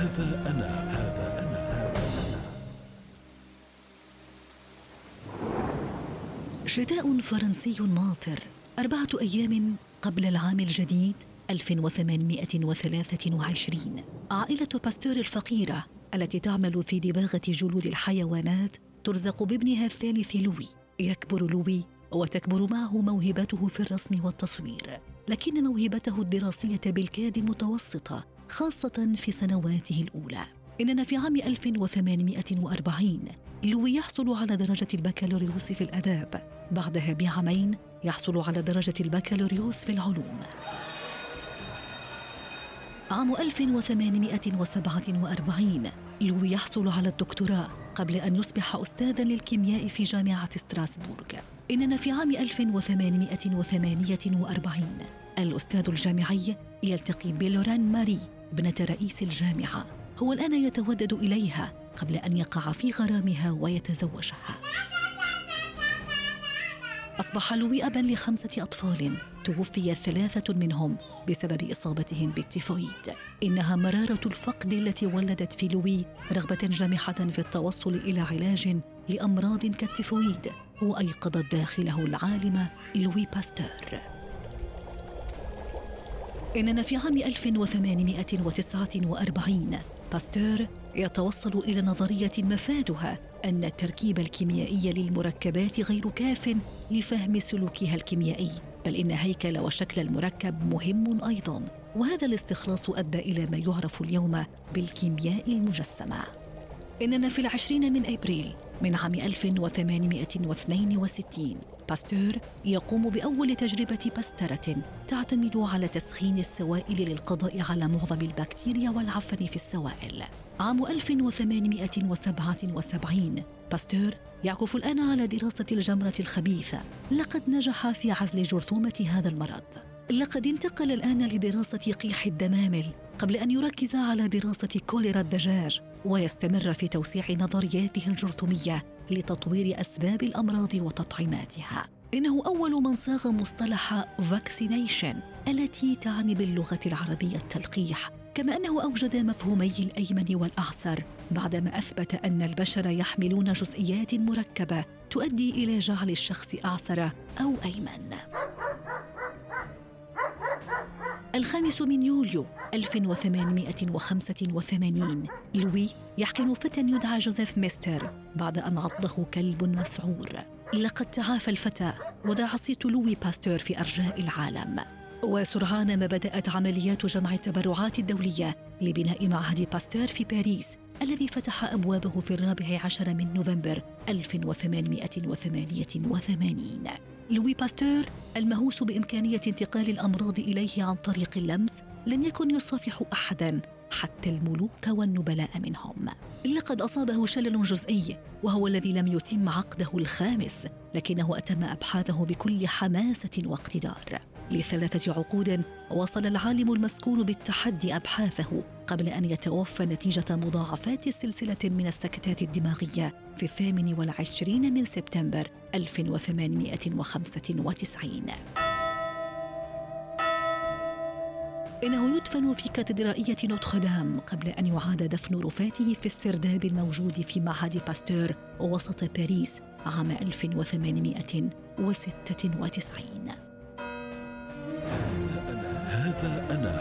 هذا أنا هذا أنا. شتاء فرنسي ماطر أربعة أيام قبل العام الجديد 1823 عائلة باستور الفقيرة التي تعمل في دباغة جلود الحيوانات ترزق بابنها الثالث لوي. يكبر لوي وتكبر معه موهبته في الرسم والتصوير لكن موهبته الدراسية بالكاد متوسطة خاصة في سنواته الأولى. إننا في عام 1840 لوي يحصل على درجة البكالوريوس في الآداب. بعدها بعامين يحصل على درجة البكالوريوس في العلوم. عام 1847 لوي يحصل على الدكتوراه قبل أن يصبح أستاذا للكيمياء في جامعة ستراسبورغ. إننا في عام 1848 الأستاذ الجامعي يلتقي بلوران ماري. ابنة رئيس الجامعة هو الآن يتودد إليها قبل أن يقع في غرامها ويتزوجها. أصبح لوي أبا لخمسة أطفال توفي ثلاثة منهم بسبب إصابتهم بالتيفويد. إنها مرارة الفقد التي ولدت في لوي رغبة جامحة في التوصل إلى علاج لأمراض كالتيفويد وأيقظت داخله العالم لوي باستور إننا في عام 1849 باستور يتوصل إلى نظرية مفادها أن التركيب الكيميائي للمركبات غير كاف لفهم سلوكها الكيميائي بل إن هيكل وشكل المركب مهم أيضا وهذا الاستخلاص أدى إلى ما يعرف اليوم بالكيمياء المجسمة. إننا في العشرين من أبريل من عام 1862 باستور يقوم بأول تجربة باسترة تعتمد على تسخين السوائل للقضاء على معظم البكتيريا والعفن في السوائل. عام 1877 باستور يعكف الآن على دراسة الجمرة الخبيثة. لقد نجح في عزل جرثومة هذا المرض. لقد انتقل الآن لدراسة قيح الدمامل قبل أن يركز على دراسة كوليرا الدجاج. ويستمر في توسيع نظرياته الجرثومية لتطوير أسباب الأمراض وتطعيماتها. إنه أول من صاغ مصطلح فاكسينيشن التي تعني باللغة العربية التلقيح. كما أنه أوجد مفهومي الأيمن والأعسر بعدما أثبت أن البشر يحملون جزئيات مركبة تؤدي إلى جعل الشخص أعسر أو أيمن. الخامس من يوليو 1885 لوي يحقن فتى يدعى جوزيف ميستر بعد أن عضه كلب مسعور. لقد تعافى الفتى وذاع صيت لوي باستور في أرجاء العالم. وسرعان ما بدأت عمليات جمع التبرعات الدولية لبناء معهد باستور في باريس الذي فتح أبوابه في الرابع عشر من نوفمبر 1888 لوي باستور المهووس بإمكانية انتقال الأمراض إليه عن طريق اللمس لم يكن يصافح أحدا حتى الملوك والنبلاء منهم. لقد أصابه شلل جزئي وهو الذي لم يتم عقده الخامس لكنه أتم أبحاثه بكل حماسة واقتدار. لثلاثة عقود وصل العالم المسكون بالتحدي أبحاثه قبل أن يتوفى نتيجة مضاعفات سلسلة من السكتات الدماغية في الثامن والعشرين من سبتمبر 1895 إنه يدفن في كاتدرائية نوتردام قبل أن يعاد دفن رفاته في السرداب الموجود في معهد باستور وسط باريس عام 1896 another.